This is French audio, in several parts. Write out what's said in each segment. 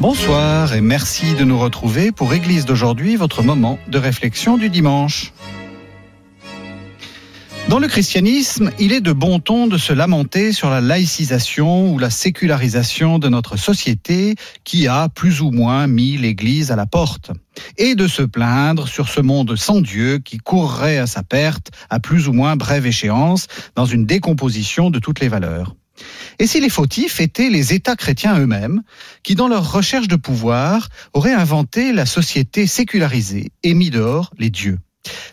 Bonsoir et merci de nous retrouver pour Église d'aujourd'hui, votre moment de réflexion du dimanche. Dans le christianisme, il est de bon ton de se lamenter sur la laïcisation ou la sécularisation de notre société qui a plus ou moins mis l'Église à la porte, et de se plaindre sur ce monde sans Dieu qui courrait à sa perte à plus ou moins brève échéance dans une décomposition de toutes les valeurs. Et si les fautifs étaient les États chrétiens eux-mêmes, qui dans leur recherche de pouvoir auraient inventé la société sécularisée et mis dehors les dieux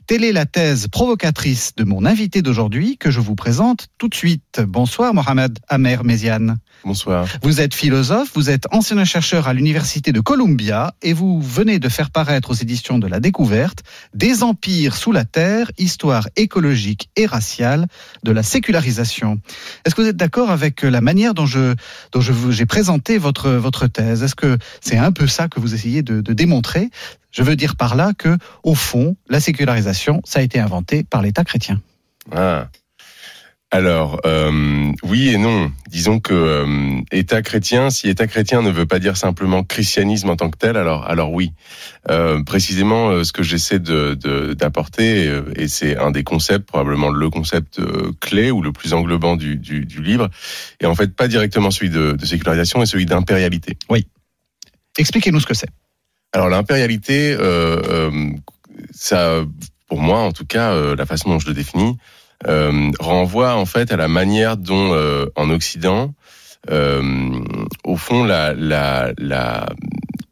Telle est la thèse provocatrice de mon invité d'aujourd'hui que je vous présente tout de suite. Bonsoir Mohamed Amer Méziane. Bonsoir. Vous êtes philosophe, vous êtes ancien chercheur à l'université de Columbia et vous venez de faire paraître aux éditions de la découverte Des empires sous la terre, histoire écologique et raciale de la sécularisation. Est-ce que vous êtes d'accord avec la manière dont je dont je j'ai présenté votre votre thèse? Est-ce que c'est un peu ça que vous essayez de, de démontrer? Je veux dire par là que, au fond, la sécularisation, ça a été inventé par l'État chrétien. Ah. Alors, euh, oui et non. Disons que euh, État chrétien, si État chrétien ne veut pas dire simplement christianisme en tant que tel, alors, alors oui. Euh, précisément, euh, ce que j'essaie d'apporter, de, et c'est un des concepts, probablement le concept clé ou le plus englobant du, du, du livre, et en fait pas directement celui de, de sécularisation, mais celui d'impérialité. Oui. Expliquez-nous ce que c'est. Alors l'impérialité, euh, euh, ça, pour moi en tout cas, euh, la façon dont je le définis, renvoie en fait à la manière dont en Occident, au fond, la, la, la,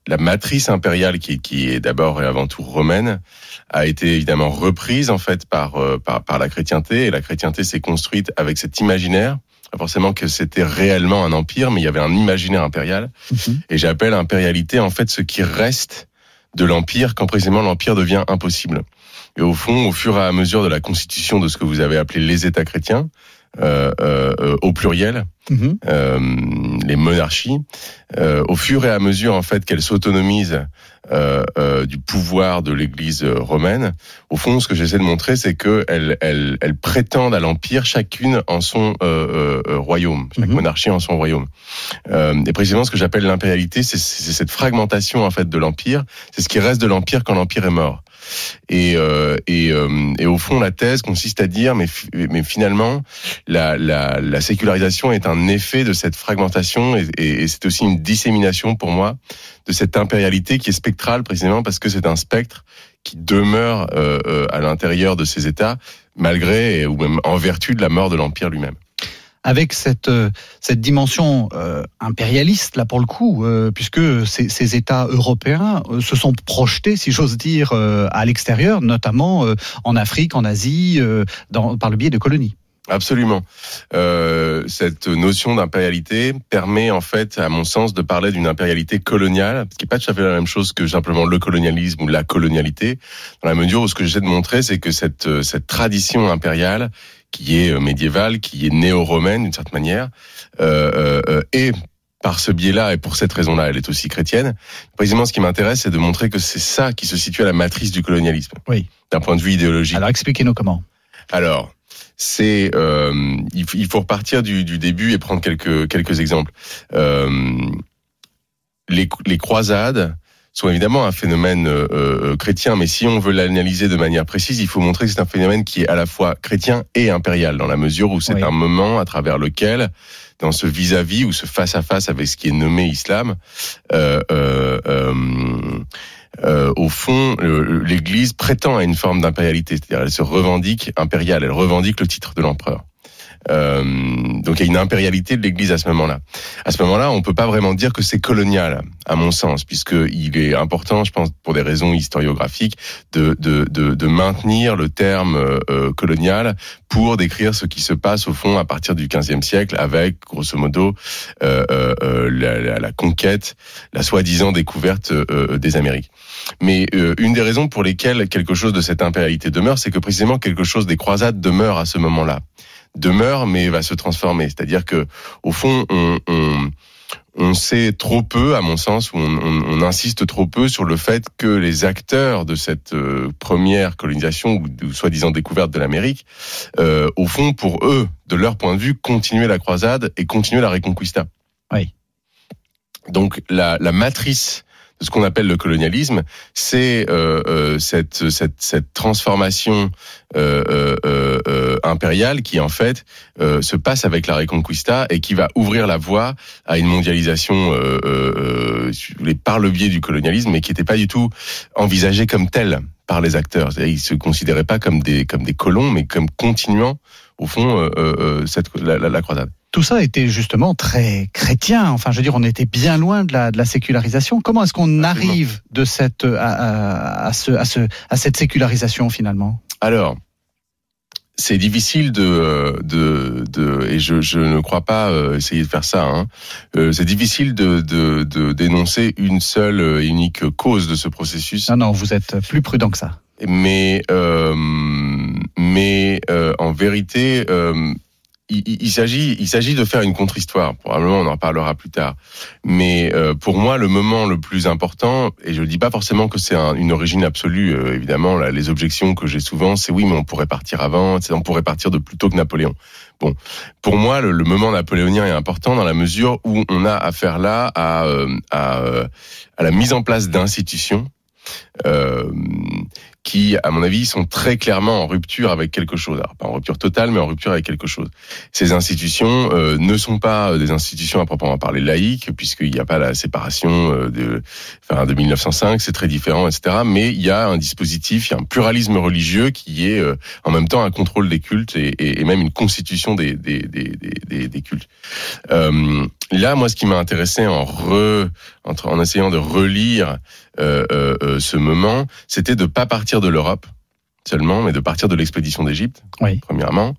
la matrice impériale qui, qui est d'abord et avant tout romaine a été évidemment reprise en fait par, par, par la chrétienté et la chrétienté s'est construite avec cet imaginaire forcément que c'était réellement un empire, mais il y avait un imaginaire impérial. Mhm. Et j'appelle impérialité en fait ce qui reste de l'empire quand précisément l'empire devient impossible. Et au fond, au fur et à mesure de la constitution de ce que vous avez appelé les États chrétiens, euh, euh, au pluriel, euh, les monarchies, euh, au fur et à mesure en fait qu'elles s'autonomisent euh, euh, du pouvoir de l'Église romaine, au fond, ce que j'essaie de montrer, c'est que elles, elles, elles, prétendent à l'empire, chacune en son royaume, chaque mhm. monarchie en son royaume. et précisément, ce que j'appelle l'impérialité, c'est cette fragmentation en fait de l'empire. C'est ce qui reste de l'empire quand l'empire est mort. Et, euh, et, euh, et, au fond, la thèse consiste à dire, mais, mais finalement, la, la, la, sécularisation est un effet de cette fragmentation et, et c'est aussi une dissémination pour moi de cette impérialité qui est spectrale précisément parce que c'est un spectre qui demeure euh, euh à l'intérieur de ces États malgré ou même en vertu de la mort de l'empire lui-même avec cette euh, cette dimension euh, impérialiste là pour le coup, euh, puisque ces, États européens se sont projetés, si j'ose dire, à l'extérieur, notamment en Afrique, en Asie, par le biais de colonies. Absolument. Cette notion d'impérialité permet en fait, à mon sens, de parler d'une impérialité coloniale, ce qui n'est pas tout à fait la même chose que simplement le colonialisme ou la colonialité, dans la mesure où ce que j'essaie de montrer, c'est que cette, cette tradition impériale qui est euh, médiévale, qui est néo-romaine d'une certaine manière, euh, euh, et par ce biais-là et pour cette raison-là, elle est aussi chrétienne. Précisément, ce qui m'intéresse, c'est de montrer que c'est ça qui se situe à la matrice du colonialisme. Oui. D'un point de vue idéologique. Alors, expliquez-nous comment. Alors, c'est euh, il, faut repartir du, du, début et prendre quelques quelques exemples. Euh, les, les croisades sont évidemment un phénomène euh, euh, chrétien, mais si on veut l'analyser de manière précise, il faut montrer que c'est un phénomène qui est à la fois chrétien et impérial, dans la mesure où c'est un moment à travers lequel, dans ce vis-à-vis ou ce face-à-face avec ce qui est nommé islam, euh, euh, euh au fond, l'Église prétend à une forme d'impérialité, c'est-à-dire elle se revendique impériale, elle revendique le titre de l'empereur. Euh, donc il y a une impérialité de l'Église à ce moment-là. À ce moment-là, on peut pas vraiment dire que c'est colonial, à mon sens, puisque il est important, je pense, pour des raisons historiographiques, de de de, de maintenir le terme euh, colonial pour décrire ce qui se passe au fond à partir du XVe siècle, avec grosso modo euh, euh, la, la, conquête, la soi-disant découverte euh, des Amériques. Mais une des raisons pour lesquelles quelque chose de cette impérialité demeure, c'est que précisément quelque chose des croisades demeure à ce moment-là demeure, mais va se transformer. C'est-à-dire que, au fond, on, on, on, sait trop peu, à mon sens, on, on, insiste trop peu sur le fait que les acteurs de cette euh, première colonisation ou, soi-disant découverte de l'Amérique, euh, au fond, pour eux, de leur point de vue, continuer la croisade et continuer la reconquista. Oui. Donc la, la matrice ce qu'on appelle le colonialisme, c'est euh, euh, cette, cette, cette, transformation euh, euh, impériale qui en fait se passe avec la Reconquista et qui va ouvrir la voie à une mondialisation par le biais du colonialisme, mais qui n'était pas du tout envisagée comme telle par les acteurs. Ils se considéraient pas comme des comme des colons, mais comme continuant au fond cette la, la croisade tout ça était justement très chrétien. Enfin, je veux dire, on était bien loin de la, de la sécularisation. Comment est-ce qu'on arrive de cette, à, à, ce, à, ce, à cette sécularisation finalement? Alors, c'est difficile de, de, de, et je, je ne crois pas euh, essayer de faire ça. Hein. Euh, c'est difficile de, de, de dénoncer une seule et unique cause de ce processus. Non, non, vous êtes plus prudent que ça. Mais, euh, mais euh, en vérité, euh, il, s'agit, il s'agit de faire une contre-histoire. Probablement, on en parlera plus tard. Mais euh, pour moi, le moment le plus important, et je ne dis pas forcément que c'est une origine absolue. Euh, évidemment, là, les objections que j'ai souvent, c'est oui, mais on pourrait partir avant. On pourrait partir de plus tôt que Napoléon. Bon, pour moi, le, moment napoléonien est important dans la mesure où on a affaire là à, euh, à, à la mise en place d'institutions. Euh, qui, à mon avis, sont très clairement en rupture avec quelque chose. Alors, pas en rupture totale, mais en rupture avec quelque chose. Ces institutions euh, ne sont pas euh, des institutions à proprement parler laïques, puisqu'il n'y a pas la séparation euh, de, enfin, de 1905, c'est très différent, etc. Mais il y a un dispositif, il y a un pluralisme religieux qui est en même temps un contrôle des cultes et, et même une constitution des, des, des, des, des cultes. Euh, là, moi, ce qui m'a intéressé en, re, en essayant de relire euh, euh, ce moment, c'était de pas partir de l'Europe seulement, mais de partir de l'expédition d'Égypte, oui. premièrement,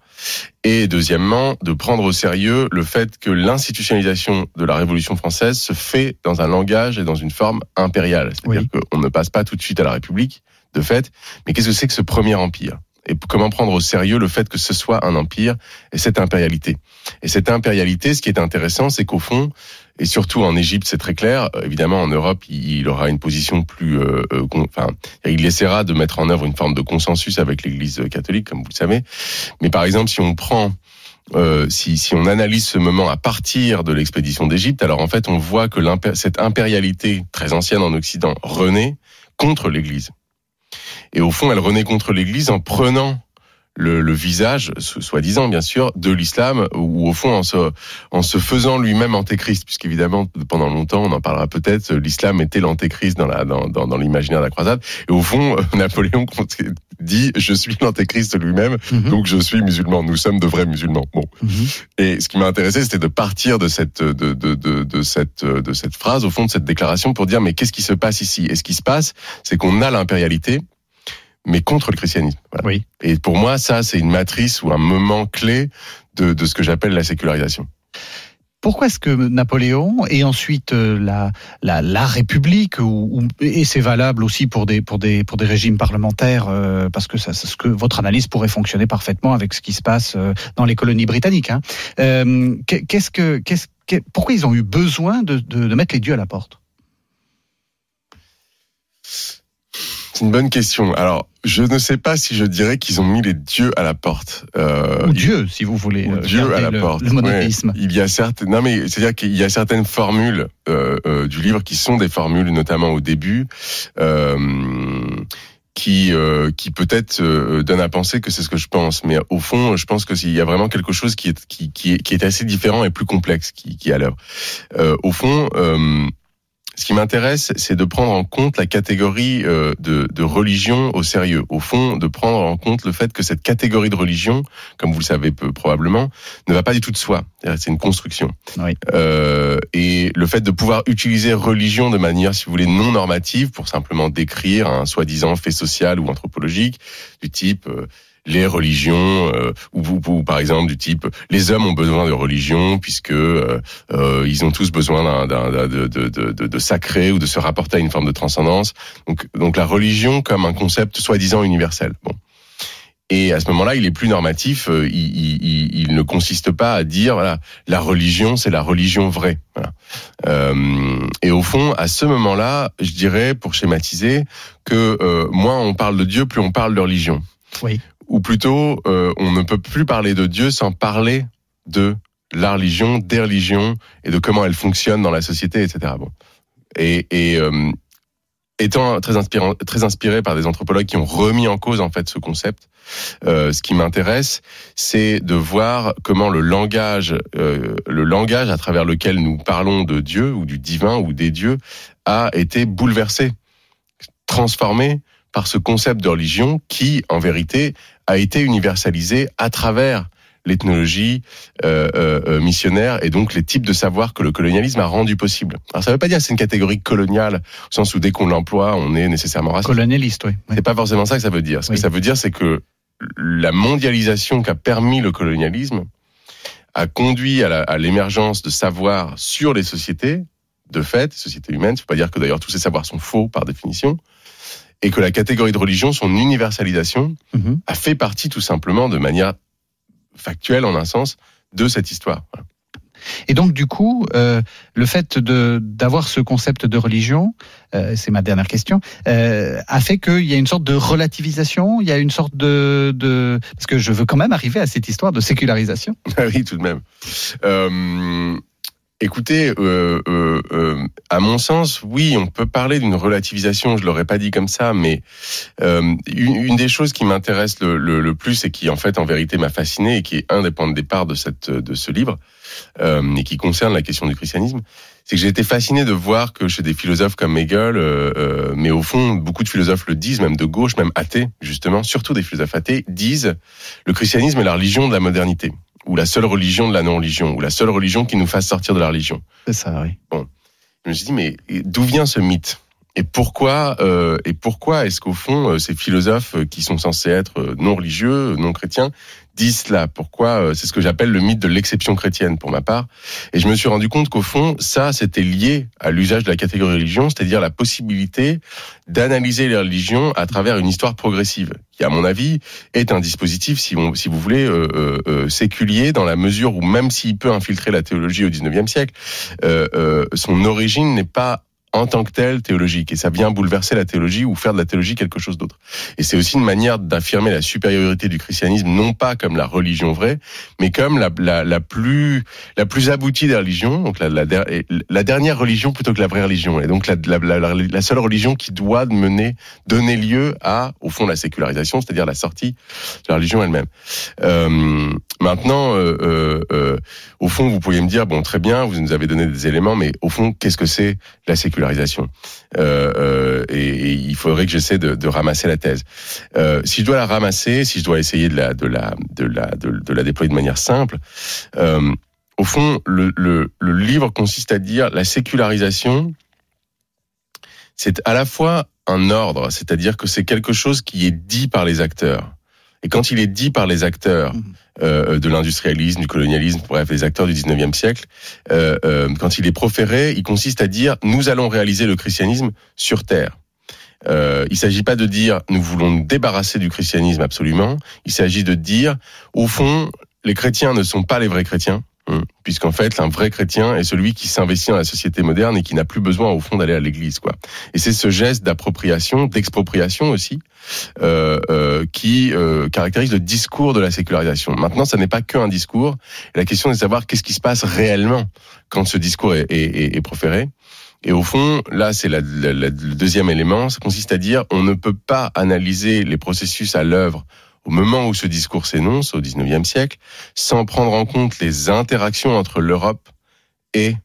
et deuxièmement, de prendre au sérieux le fait que l'institutionnalisation de la Révolution française se fait dans un langage et dans une forme impériale. C'est-à-dire qu'on ne passe pas tout de suite à la République, de fait, mais qu'est-ce que c'est que ce premier empire? Et comment prendre au sérieux le fait que ce soit un empire et cette impérialité? Et cette impérialité, ce qui est intéressant, c'est qu'au fond, et surtout en Égypte, c'est très clair. Évidemment, en Europe, il aura une position plus, euh, euh enfin, il essaiera de mettre en œuvre une forme de consensus avec l'Église catholique, comme vous le savez. Mais par exemple, si on prend euh, si, si, on analyse ce moment à partir de l'expédition d'Égypte, alors en fait, on voit que cette impérialité très ancienne en Occident renaît contre l'Église. Et au fond, elle renaît contre l'Église en prenant le, le visage, soi-disant bien sûr, de l'islam, ou au fond en se, en se faisant lui-même antéchrist, puisqu'évidemment pendant longtemps, on en parlera peut-être, l'islam était l'antéchrist dans la dans, dans, dans l'imaginaire de la croisade. Et au fond, Napoléon dit je suis l'antéchrist lui-même, mhm. donc je suis musulman. Nous sommes de vrais musulmans. Bon. Mhm. Et ce qui m'a intéressé, c'était de partir de cette de, de, de, de, cette de cette phrase, au fond de cette déclaration, pour dire mais qu'est-ce qui se passe ici? Et ce qui se passe, c'est qu'on a l'impérialité mais contre le christianisme. Oui. Et pour moi, ça, c'est une matrice ou un moment clé de, de ce que j'appelle la sécularisation. Pourquoi est-ce que Napoléon et ensuite euh, la, la, la République ou, et c'est valable aussi pour des pour des pour des régimes parlementaires euh, parce que ça ce que votre analyse pourrait fonctionner parfaitement avec ce qui se passe euh, dans les colonies britanniques. Hein. qu'est-ce que qu'est-ce pourquoi ils ont eu besoin de, de, de mettre les dieux à la porte? C'est une bonne question. Alors, je ne sais pas si je dirais qu'ils ont mis les dieux à la porte. Euh, ou Dieu, si vous voulez. Ou Dieu à la le, porte. Le monothéisme. Il y a certaines. Non, mais c'est-à-dire qu'il y a certaines formules euh, euh, du livre qui sont des formules, notamment au début. Euh, qui euh, qui peut-être euh, donne à penser que c'est ce que je pense, mais au fond, je pense que s'il y a vraiment quelque chose qui est qui qui est, qui est assez différent et plus complexe qui qui est à l'œuvre. Euh, au fond, ce qui m'intéresse, c'est de prendre en compte la catégorie euh, de, de, religion au sérieux. Au fond, de prendre en compte le fait que cette catégorie de religion, comme vous le savez peu, probablement, ne va pas du tout de soi. C'est une construction. Oui. Euh, et le fait de pouvoir utiliser religion de manière, si vous voulez, non normative pour simplement décrire un soi-disant fait social ou anthropologique du type euh, les religions, euh, ou, par exemple du type les hommes ont besoin de religion puisque euh, euh ils ont tous besoin d'un, de, de, de, de, ou de se rapporter à une forme de transcendance. Donc, donc la religion comme un concept soi-disant universel. Bon. Et à ce moment-là, il est plus normatif. Euh, il, il, il, ne consiste pas à dire voilà la religion, c'est la religion vraie. Voilà. Euh, et au fond, à ce moment-là, je dirais, pour schématiser, que euh, moins on parle de Dieu, plus on parle de religion. Oui ou plutôt euh, on ne peut plus parler de Dieu sans parler de la religion, des religions et de comment elles fonctionnent dans la société, etc. Bon. Et, euh, étant très, inspiré par des anthropologues qui ont remis en cause en fait ce concept, euh, ce qui m'intéresse, c'est de voir comment le langage, le langage à travers lequel nous parlons de Dieu ou du divin ou des dieux, a été bouleversé, transformé par ce concept de religion qui, en vérité, a été universalisé à travers l'ethnologie euh, euh, euh, missionnaire et donc les types de savoirs que le colonialisme a rendu possible. Alors ça ne veut pas dire que c'est une catégorie coloniale au sens où dès qu'on l'emploie, on est nécessairement raciste. Colonialiste, oui. C'est pas forcément ça que ça veut dire. Ce que ça veut dire, c'est que la mondialisation qu'a permis le colonialisme a conduit à l'émergence de savoirs sur les sociétés, de fait, sociétés humaines. Ça veut pas dire que d'ailleurs tous ces savoirs sont faux par définition, et que la catégorie de religion, son universalisation, mhm. a fait partie tout simplement de manière factuelle, en un sens, de cette histoire. Et donc, du coup, euh, le fait de d'avoir ce concept de religion, euh, c'est ma dernière question, euh, a fait qu'il y a une sorte de relativisation, il y a une sorte de, de... Parce que je veux quand même arriver à cette histoire de sécularisation. Ah oui, tout de même. Écoutez, euh, euh, euh, à mon sens, oui, on peut parler d'une relativisation. Je l'aurais pas dit comme ça, mais euh, une, une, des choses qui m'intéresse le, le, le, plus et qui, en fait, en vérité, m'a fasciné et qui est un des points de départ de cette de ce livre euh, et qui concerne la question du christianisme, c'est que j'ai été fasciné de voir que chez des philosophes comme Hegel, euh, mais au fond, beaucoup de philosophes le disent, même de gauche, même athées, justement, surtout des philosophes athées, disent le christianisme est la religion de la modernité ou la seule religion de la non-religion, ou la seule religion qui nous fasse sortir de la religion. C'est ça, oui. Bon, je me suis dit, mais d'où vient ce mythe? Et pourquoi euh, et pourquoi est-ce qu'au fond euh, ces philosophes euh, qui sont censés être euh, non religieux, non chrétiens, disent cela Pourquoi C'est ce que j'appelle le mythe de l'exception chrétienne pour ma part. Et je me suis rendu compte qu'au fond, ça, c'était lié à l'usage de la catégorie religion, c'est-à-dire la possibilité d'analyser les religions à travers une histoire progressive, qui, à mon avis, est un dispositif, si, si vous voulez, euh, euh, séculier dans la mesure où même s'il peut infiltrer la théologie au XIXe siècle, euh, son origine n'est pas en tant que tel théologique et ça vient bouleverser la théologie ou faire de la théologie quelque chose d'autre. Et c'est aussi une manière d'affirmer la supériorité du christianisme non pas comme la religion vraie, mais comme la, la, la plus la plus aboutie des religions, donc la, la, la, dernière religion plutôt que la vraie religion et donc la, la, seule religion qui doit mener donner lieu à au fond la sécularisation, c'est-à-dire la sortie de la religion elle-même. Euh, maintenant, euh, euh, euh, au fond, vous pourriez me dire bon très bien, vous nous avez donné des éléments, mais au fond, qu'est-ce que c'est la sécularisation? Euh, euh, et, il faudrait que j'essaie de, ramasser la thèse. Euh, si je dois la ramasser, si je dois essayer de la, de la, de la, de, la déployer de manière simple, au fond, le, le, livre consiste à dire la sécularisation, c'est à la fois un ordre, c'est-à-dire que c'est quelque chose qui est dit par les acteurs. Et quand il est dit par les acteurs, mmh. Euh, de l'industrialisme, du colonialisme, bref, les acteurs du 19e siècle, euh, euh, quand il est proféré, il consiste à dire nous allons réaliser le christianisme sur terre. Euh, il ne s'agit pas de dire nous voulons nous débarrasser du christianisme absolument. Il s'agit de dire au fond les chrétiens ne sont pas les vrais chrétiens. Hum. Puisqu'en fait, un vrai chrétien est celui qui s'investit dans la société moderne et qui n'a plus besoin, au fond, d'aller à l'église, quoi. Et c'est ce geste d'appropriation, d'expropriation aussi, euh, euh, qui euh, caractérise le discours de la sécularisation. Maintenant, ça n'est pas qu'un discours. La question est de savoir qu'est-ce qui se passe réellement quand ce discours est, est, est proféré. Et au fond, là, c'est le deuxième élément. Ça consiste à dire, on ne peut pas analyser les processus à l'œuvre au moment où ce discours s'énonce, au XIXe siècle, sans prendre en compte les interactions entre l'Europe et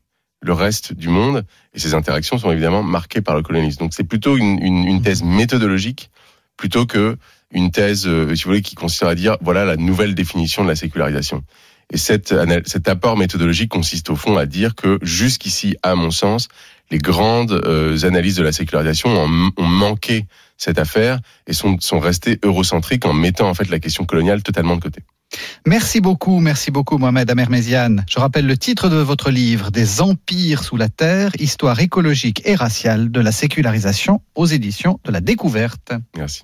le reste du monde. Et ces interactions sont évidemment marquées par le colonialisme. Donc c'est plutôt une, une, une, thèse méthodologique plutôt que une thèse, euh, si vous voulez, qui consiste à dire voilà la nouvelle définition de la sécularisation. Et cet apport méthodologique consiste au fond à dire que jusqu'ici, à mon sens, les grandes euh, analyses de la sécularisation ont, ont, manqué cette affaire et sont, sont restées eurocentriques en mettant en fait la question coloniale totalement de côté. Merci beaucoup, merci beaucoup Mohamed Amermézian. Je rappelle le titre de votre livre, Des empires sous la terre, histoire écologique et raciale de la sécularisation aux éditions de la découverte. Merci.